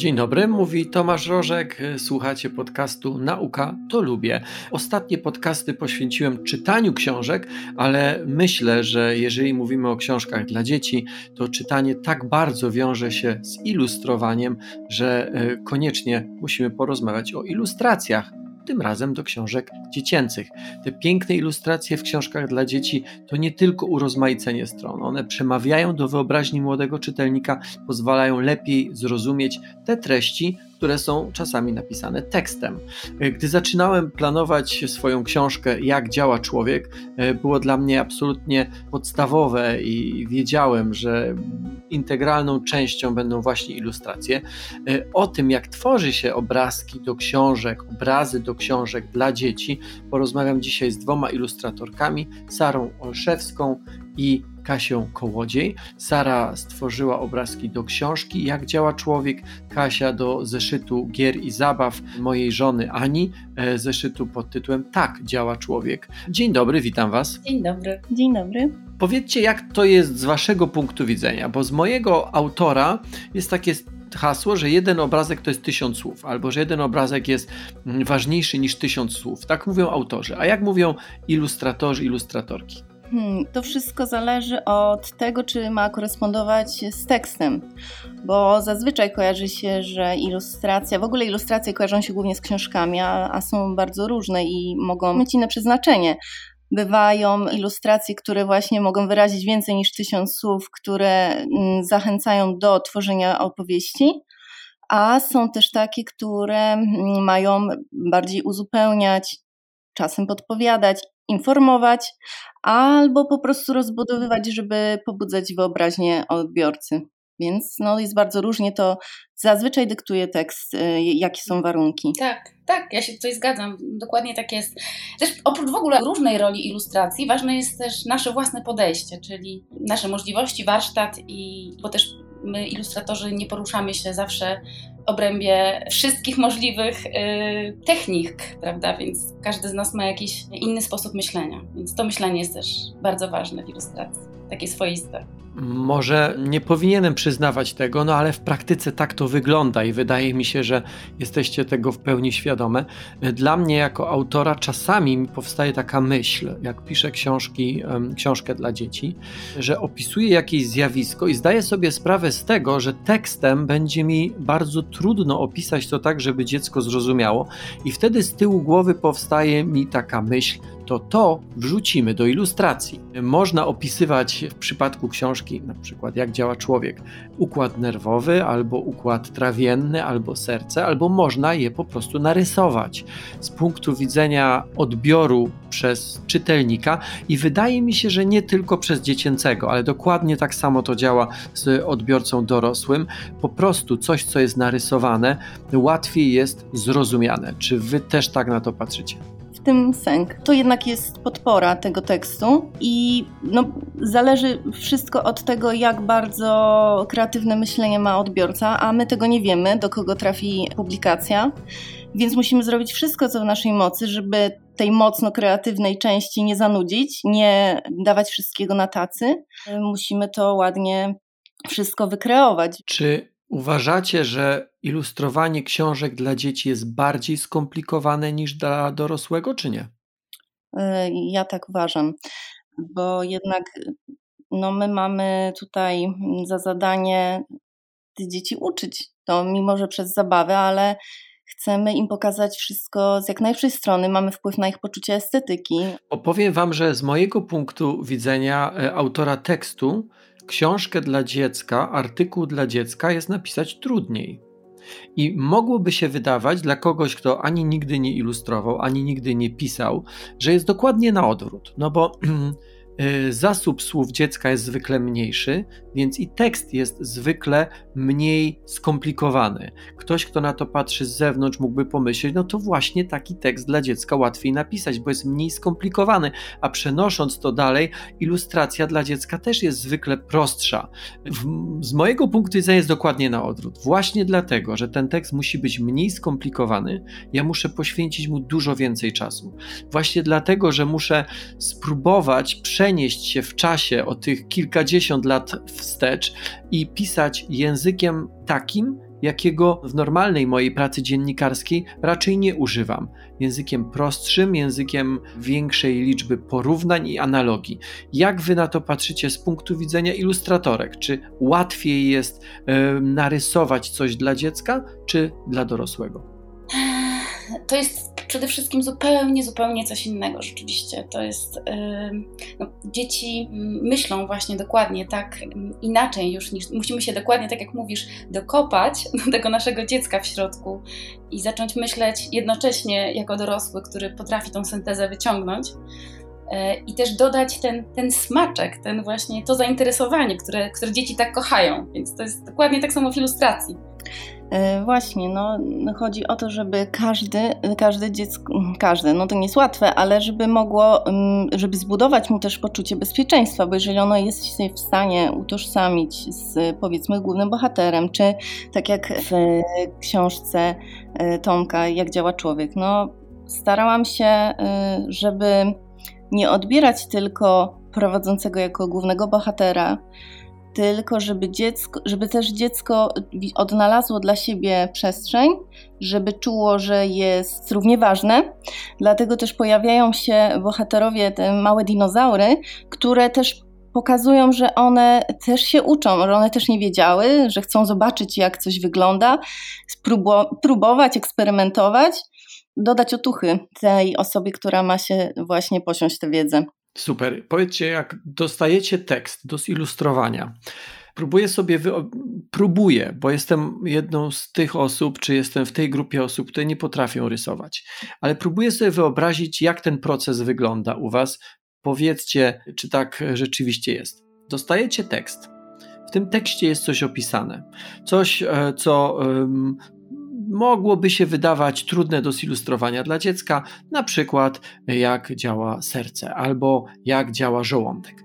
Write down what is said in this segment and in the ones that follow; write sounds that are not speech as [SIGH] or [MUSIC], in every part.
Dzień dobry, mówi Tomasz Rożek. Słuchacie podcastu Nauka to lubię. Ostatnie podcasty poświęciłem czytaniu książek, ale myślę, że jeżeli mówimy o książkach dla dzieci, to czytanie tak bardzo wiąże się z ilustrowaniem, że e, koniecznie musimy porozmawiać o ilustracjach tym razem do książek dziecięcych. Te piękne ilustracje w książkach dla dzieci to nie tylko urozmaicenie stron, one przemawiają do wyobraźni młodego czytelnika, pozwalają lepiej zrozumieć te treści, które są czasami napisane tekstem. Gdy zaczynałem planować swoją książkę Jak działa człowiek, e, było dla mnie absolutnie podstawowe i wiedziałem, że integralną częścią będą właśnie ilustracje. E, o tym, jak tworzy się obrazki do książek, obrazy do książek dla dzieci, porozmawiam dzisiaj z dwoma ilustratorkami, Sarą Olszewską i Kasią Kołodziej. Sara stworzyła obrazki do książki Jak działa człowiek, Kasia do zeszytu gier i zabaw mojej żony Ani, e, zeszytu pod tytułem Tak działa człowiek. Dzień dobry, witam Was. Dzień dobry. Dzień dobry. Powiedzcie, jak to jest z Waszego punktu widzenia, bo z mojego autora jest takie hasło, że jeden obrazek to jest tysiąc słów, albo że jeden obrazek jest ważniejszy niż tysiąc słów. Tak mówią autorzy. A jak mówią ilustratorzy, ilustratorki? Hmm, to wszystko zależy od tego, czy ma korespondować z tekstem, bo zazwyczaj kojarzy się, że ilustracja, w ogóle ilustracje kojarzą się głównie z książkami, a, a są bardzo różne i mogą mieć inne przeznaczenie. Bywają ilustracje, które właśnie mogą wyrazić więcej niż tysiąc słów, które mm, zachęcają do tworzenia opowieści, a są też takie, które mm, mają bardziej uzupełniać, czasem podpowiadać informować, albo po prostu rozbudowywać, żeby pobudzać wyobraźnię odbiorcy. Więc no, jest bardzo różnie, to zazwyczaj dyktuje tekst, y, jakie są warunki. Tak, tak, ja się tutaj zgadzam, dokładnie tak jest. Też oprócz w ogóle różnej roli ilustracji, ważne jest też nasze własne podejście, czyli nasze możliwości, warsztat i bo też my ilustratorzy nie poruszamy się zawsze obrębie wszystkich możliwych y, technik, prawda? Więc każdy z nas ma jakiś inny sposób myślenia. Więc to myślenie jest też bardzo ważne w ilustracji, takie swoiste. Może nie powinienem przyznawać tego, no ale w praktyce tak to wygląda i wydaje mi się, że jesteście tego w pełni świadome. Dla mnie, jako autora, czasami powstaje taka myśl, jak piszę książki, książkę dla dzieci, że opisuję jakieś zjawisko i zdaję sobie sprawę z tego, że tekstem będzie mi bardzo trudno opisać to tak, żeby dziecko zrozumiało, i wtedy z tyłu głowy powstaje mi taka myśl, to to wrzucimy do ilustracji. Można opisywać w przypadku książki, na przykład jak działa człowiek, układ nerwowy, albo układ trawienny, albo serce, albo można je po prostu narysować z punktu widzenia odbioru przez czytelnika i wydaje mi się, że nie tylko przez dziecięcego, ale dokładnie tak samo to działa z odbiorcą dorosłym. Po prostu coś, co jest narysowane, łatwiej jest zrozumiane. Czy wy też tak na to patrzycie? Tym sęk. To jednak jest podpora tego tekstu i no, zależy wszystko od tego, jak bardzo kreatywne myślenie ma odbiorca, a my tego nie wiemy, do kogo trafi publikacja. Więc musimy zrobić wszystko, co w naszej mocy, żeby tej mocno kreatywnej części nie zanudzić, nie dawać wszystkiego na tacy. Musimy to ładnie wszystko wykreować. Czy Uważacie, że ilustrowanie książek dla dzieci jest bardziej skomplikowane niż dla dorosłego, czy nie? E, ja tak uważam, bo jednak no my mamy tutaj za zadanie te dzieci uczyć. To mimo, że przez zabawę, ale chcemy im pokazać wszystko z jak najlepszej strony, mamy wpływ na ich poczucie estetyki. Opowiem Wam, że z mojego punktu widzenia e, autora tekstu, książkę dla dziecka, artykuł dla dziecka jest napisać trudniej. I mogłoby się wydawać dla kogoś, kto ani nigdy nie ilustrował, ani nigdy nie pisał, że jest dokładnie na odwrót. No bo [CLEARS THROAT] zasób słów dziecka jest zwykle mniejszy, więc i tekst jest zwykle mniej skomplikowany. Ktoś, kto na to patrzy z zewnątrz, mógłby pomyśleć, no to właśnie taki tekst dla dziecka łatwiej napisać, bo jest mniej skomplikowany, a przenosząc to dalej, ilustracja dla dziecka też jest zwykle prostsza. Z mojego punktu widzenia jest dokładnie na odwrót. Właśnie dlatego, że ten tekst musi być mniej skomplikowany, ja muszę poświęcić mu dużo więcej czasu. Właśnie dlatego, że muszę spróbować przejść przenieść się w czasie o tych kilkadziesiąt lat wstecz i pisać językiem takim, jakiego w normalnej mojej pracy dziennikarskiej raczej nie używam. Językiem prostszym, językiem większej liczby porównań i analogii. Jak wy na to patrzycie z punktu widzenia ilustratorek? Czy łatwiej jest narysować coś dla dziecka, czy dla dorosłego? To jest przede wszystkim zupełnie, zupełnie coś innego rzeczywiście. To jest, no, dzieci myślą właśnie dokładnie tak inaczej już niż, musimy się dokładnie, tak jak mówisz, dokopać [LAUGHS] do tego naszego dziecka w środku i zacząć myśleć jednocześnie jako dorosły, który potrafi tą syntezę wyciągnąć e, i też dodać ten, ten smaczek, ten właśnie to zainteresowanie, które, które dzieci tak kochają. Więc to jest dokładnie tak samo w ilustracji. E, właśnie, no, chodzi o to, żeby każdy, każde dziecko, każde, no to nie jest łatwe, ale żeby mogło, mm, żeby zbudować mu też poczucie bezpieczeństwa, bo jeżeli ono jest się w stanie utożsamić z powiedzmy głównym bohaterem, czy tak jak w książce e, Tomka, jak działa człowiek, no starałam się, e, żeby nie odbierać tylko prowadzącego jako głównego bohatera, tylko żeby, dziecko, żeby też dziecko odnalazło dla siebie przestrzeń, żeby czuło, że jest równie ważne. Dlatego też pojawiają się bohaterowie, te małe dinozaury, które też pokazują, że one też się uczą, że one też nie wiedziały, że chcą zobaczyć, jak coś wygląda, próbować, eksperymentować, dodać otuchy tej osobie, która ma się właśnie posiąść tę wiedzę. Super. Powiedzcie, jak dostajecie tekst do zilustrowania, próbuję sobie, próbuję, bo jestem jedną z tych osób, czy jestem w tej grupie osób, które nie potrafią rysować, ale próbuję sobie wyobrazić, jak ten proces wygląda u Was. Powiedzcie, czy tak rzeczywiście jest. Dostajecie tekst. W tym tekście jest coś opisane. Coś, e, co mogłoby się wydawać trudne do zilustrowania dla dziecka, na przykład jak działa serce albo jak działa żołądek.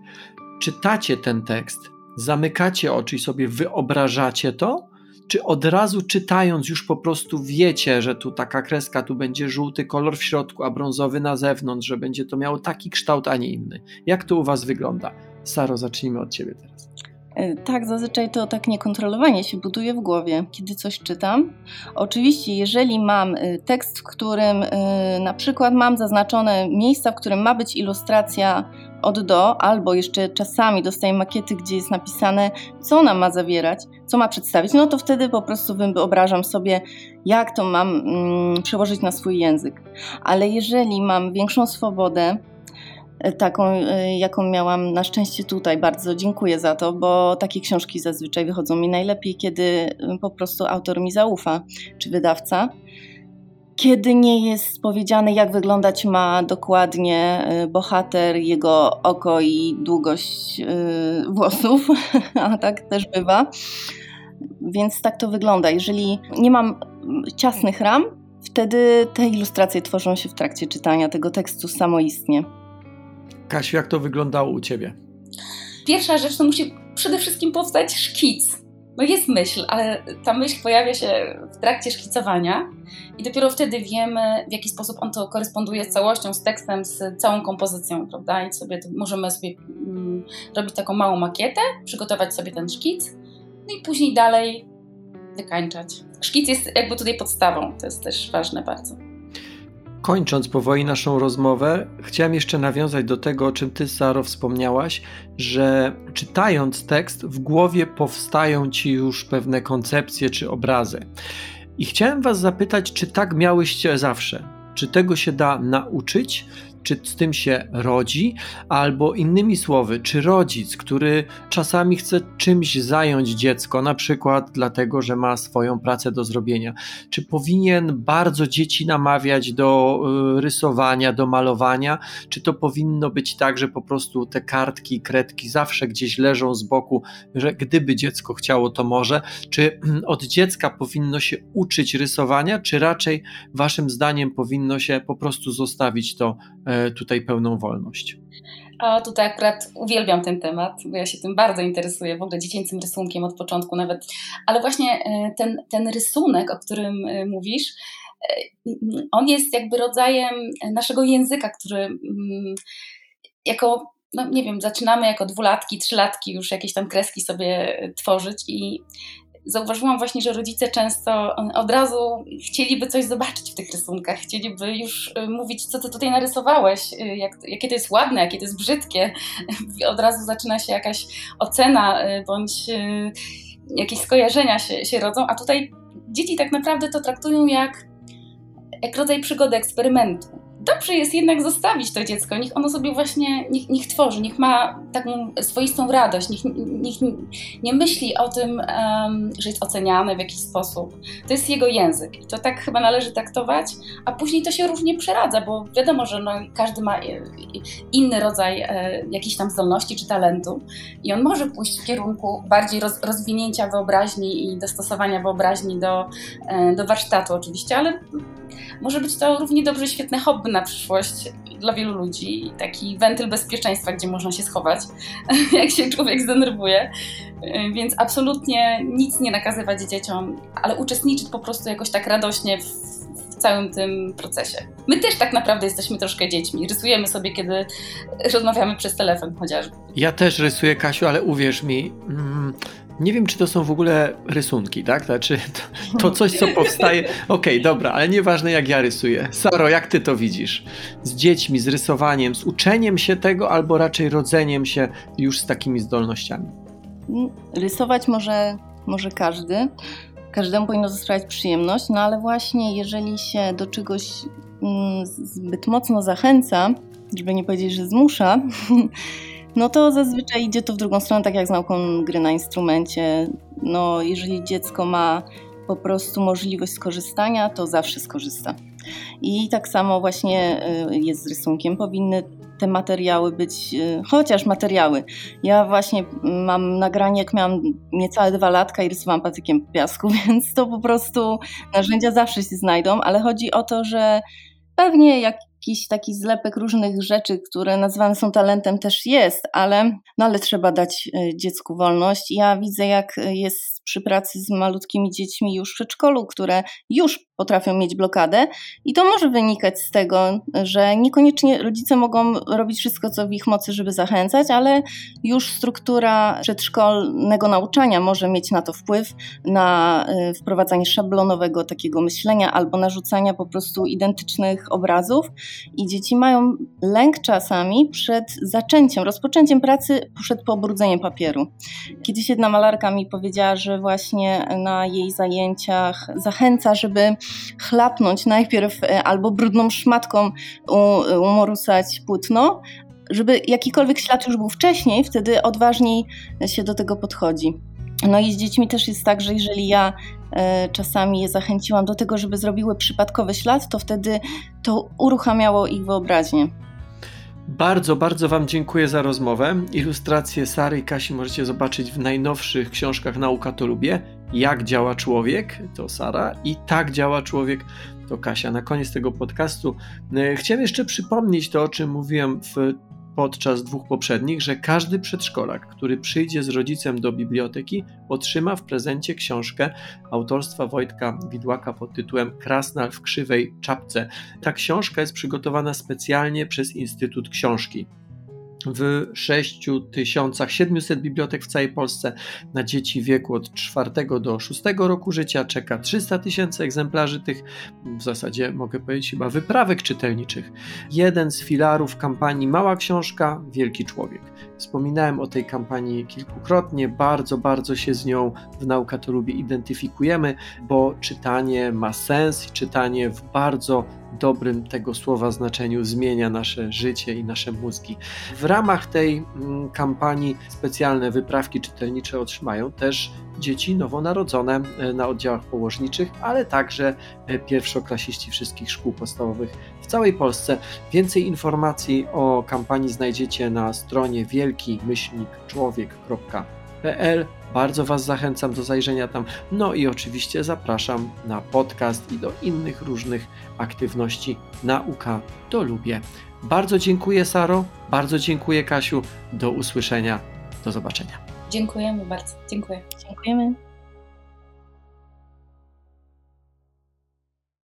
Czytacie ten tekst, zamykacie oczy i sobie wyobrażacie to, czy od razu czytając już po prostu wiecie, że tu taka kreska, tu będzie żółty kolor w środku, a brązowy na zewnątrz, że będzie to miało taki kształt, a nie inny. Jak to u Was wygląda? Saro, zacznijmy od Ciebie teraz. E, tak, zazwyczaj to tak niekontrolowanie się buduje w głowie, kiedy coś czytam. Oczywiście, jeżeli mam e, tekst, w którym e, na przykład mam zaznaczone miejsca, w którym ma być ilustracja od do, albo jeszcze czasami dostaję makiety, gdzie jest napisane, co ona ma zawierać, co ma przedstawić, no to wtedy po prostu wyobrażam sobie, jak to mam mm, przełożyć na swój język. Ale jeżeli mam większą swobodę, taką, e, jaką miałam na szczęście tutaj. Bardzo dziękuję za to, bo takie książki zazwyczaj wychodzą mi najlepiej, kiedy e, po prostu autor mi zaufa, czy wydawca. Kiedy nie jest powiedziane, jak wyglądać ma dokładnie bohater, jego oko i długość włosów, [LAUGHS] a tak też bywa. Więc tak to wygląda. Jeżeli nie mam ciasnych ram, wtedy te ilustracje tworzą się w trakcie czytania tego tekstu samoistnie. Kasiu, jak to wyglądało u Ciebie? Pierwsza rzecz to musi przede wszystkim powstać szkic. No jest myśl, ale ta myśl pojawia się w trakcie szkicowania i dopiero wtedy wiemy, w jaki sposób on to koresponduje z całością, z tekstem, z całą kompozycją, prawda? I sobie możemy sobie mm, robić taką małą makietę, przygotować sobie ten szkic, no i później dalej wykańczać. Szkic jest jakby tutaj podstawą, to jest też ważne bardzo. Kończąc powoli naszą rozmowę, chciałem jeszcze nawiązać do tego, o czym ty, Saro, wspomniałaś, że czytając tekst, w głowie powstają ci już pewne koncepcje czy obrazy. I chciałem was zapytać, czy tak miałyście zawsze? Czy tego się da nauczyć? Czy z tym się rodzi, albo innymi słowy, czy rodzic, który czasami chce czymś zająć dziecko, na przykład dlatego, że ma swoją pracę do zrobienia, czy powinien bardzo dzieci namawiać do y, rysowania, do malowania, czy to powinno być tak, że po prostu te kartki, kredki zawsze gdzieś leżą z boku, że gdyby dziecko chciało, to może, czy od dziecka powinno się uczyć rysowania, czy raczej waszym zdaniem powinno się po prostu zostawić to e, tutaj pełną wolność. A tutaj akurat uwielbiam ten temat, bo ja się tym bardzo interesuję, w ogóle dziecięcym rysunkiem od początku nawet. Ale właśnie e, ten, ten rysunek, o którym e, mówisz, e, on jest jakby rodzajem naszego języka, który mm, jako, no nie wiem, zaczynamy jako dwulatki, trzylatki już jakieś tam kreski sobie tworzyć i zauważyłam właśnie, że rodzice często od razu chcieliby coś zobaczyć w tych rysunkach, chcieliby już y, mówić, co ty tutaj narysowałeś, y, jak, jakie to jest ładne, jakie to jest brzydkie. [LAUGHS] Od razu zaczyna się jakaś ocena bądź jakieś skojarzenia się, się rodzą, a tutaj dzieci tak naprawdę to traktują jak, jak rodzaj przygody, eksperymentu dobrze jest jednak zostawić to dziecko, niech ono sobie właśnie, niech, niech tworzy, niech ma taką swoistą radość, niech, niech nie myśli o tym, um, że jest oceniane w jakiś sposób. To jest jego język i to tak chyba należy traktować, a później to się różnie przeradza, bo wiadomo, że no, każdy ma inny rodzaj e, tam zdolności czy talentu i on może pójść w kierunku bardziej roz, rozwinięcia wyobraźni i dostosowania wyobraźni do, e, do warsztatu oczywiście, ale może być to równie dobrze świetne hobby na przyszłość dla wielu ludzi. Taki wentyl bezpieczeństwa, gdzie można się schować, [LAUGHS] jak się człowiek zdenerwuje. Więc absolutnie nic nie nakazywać dzieciom, ale uczestniczyć po prostu jakoś tak radośnie w całym tym procesie. My też tak naprawdę jesteśmy troszkę dziećmi. Rysujemy sobie, kiedy rozmawiamy przez telefon chociażby. Ja też rysuję, Kasiu, ale uwierz mi, mm, nie wiem, czy to są w ogóle rysunki, tak? Znaczy, to, to coś, co powstaje. Okej, okay, dobra, ale nieważne jak ja rysuję. Saro, jak ty to widzisz? Z dziećmi, z rysowaniem, z uczeniem się tego, albo raczej rodzeniem się już z takimi zdolnościami? Rysować może, może każdy. Każdemu powinno sprawiać przyjemność, no ale właśnie jeżeli się do czegoś mm, zbyt mocno zachęca, żeby nie powiedzieć, że zmusza, [LAUGHS] no to zazwyczaj idzie to w drugą stronę, tak jak z nauką gry na instrumencie. No, jeżeli dziecko ma po prostu możliwość skorzystania, to zawsze skorzysta. I tak samo właśnie y, jest z rysunkiem. Powinny te materiały być, y, chociaż materiały. Ja właśnie mam nagranie, jak miałam niecałe dwa latka i rysowałam patykiem piasku, [LAUGHS] więc to po prostu narzędzia zawsze się znajdą, ale chodzi o to, że pewnie jak jakiś taki zlepek różnych rzeczy, które nazywane są talentem też jest, ale, no ale trzeba dać e, dziecku wolność. Ja widzę, jak jest przy pracy z malutkimi dziećmi już w przedszkolu, które już potrafią mieć blokadę i to może wynikać z tego, że niekoniecznie rodzice mogą robić wszystko, co w ich mocy, żeby zachęcać, ale już struktura przedszkolnego nauczania może mieć na to wpływ, na y, wprowadzanie szablonowego takiego myślenia albo narzucania po prostu identycznych obrazów i dzieci mają lęk czasami przed zaczęciem, rozpoczęciem pracy przed pobrudzeniem papieru. Kiedyś jedna malarka mi powiedziała, że właśnie na jej zajęciach zachęca, żeby chlapnąć najpierw e, albo brudną szmatką umorusać płótno, żeby jakikolwiek ślad już był wcześniej, wtedy odważniej się do tego podchodzi. No i z dziećmi też jest tak, że jeżeli ja e, czasami je zachęciłam do tego, żeby zrobiły przypadkowy ślad, to wtedy to uruchamiało ich wyobraźnię. Bardzo, bardzo Wam dziękuję za rozmowę. Ilustracje Sary i Kasi możecie zobaczyć w najnowszych książkach Nauka to lubię. Jak działa człowiek, to Sara, i tak działa człowiek, to Kasia. Na koniec tego podcastu e, chciałem jeszcze przypomnieć to, o czym mówiłem w podczas dwóch poprzednich, że każdy przedszkolak, który przyjdzie z rodzicem do biblioteki, otrzyma w prezencie książkę autorstwa Wojtka Widłaka pod tytułem Krasnal w krzywej czapce. Ta książka jest przygotowana specjalnie przez Instytut Książki w 6700 bibliotek w całej Polsce na dzieci wieku od 4 do 6 roku życia czeka 300 tysięcy egzemplarzy tych, w zasadzie mogę powiedzieć chyba wyprawek czytelniczych. Jeden z filarów kampanii Mała Książka, Wielki Człowiek. Wspominałem o tej kampanii kilkukrotnie, bardzo, bardzo się z nią w Nauka to Lubię identyfikujemy, bo czytanie ma sens i czytanie w bardzo dobrym tego słowa znaczeniu zmienia nasze życie i nasze mózgi. W ramach tej mm, kampanii specjalne wyprawki czytelnicze otrzymają też dzieci nowonarodzone e, na oddziałach położniczych, ale także e, pierwszoklasiści wszystkich szkół podstawowych w całej Polsce. Więcej informacji o kampanii znajdziecie na stronie wielki-człowiek.pl bardzo Was zachęcam do zajrzenia tam. No i oczywiście zapraszam na podcast i do innych różnych aktywności. Nauka to lubię. Bardzo dziękuję, Saro. Bardzo dziękuję, Kasiu. Do usłyszenia. Do zobaczenia. Dziękujemy bardzo. Dziękuję. Dziękujemy.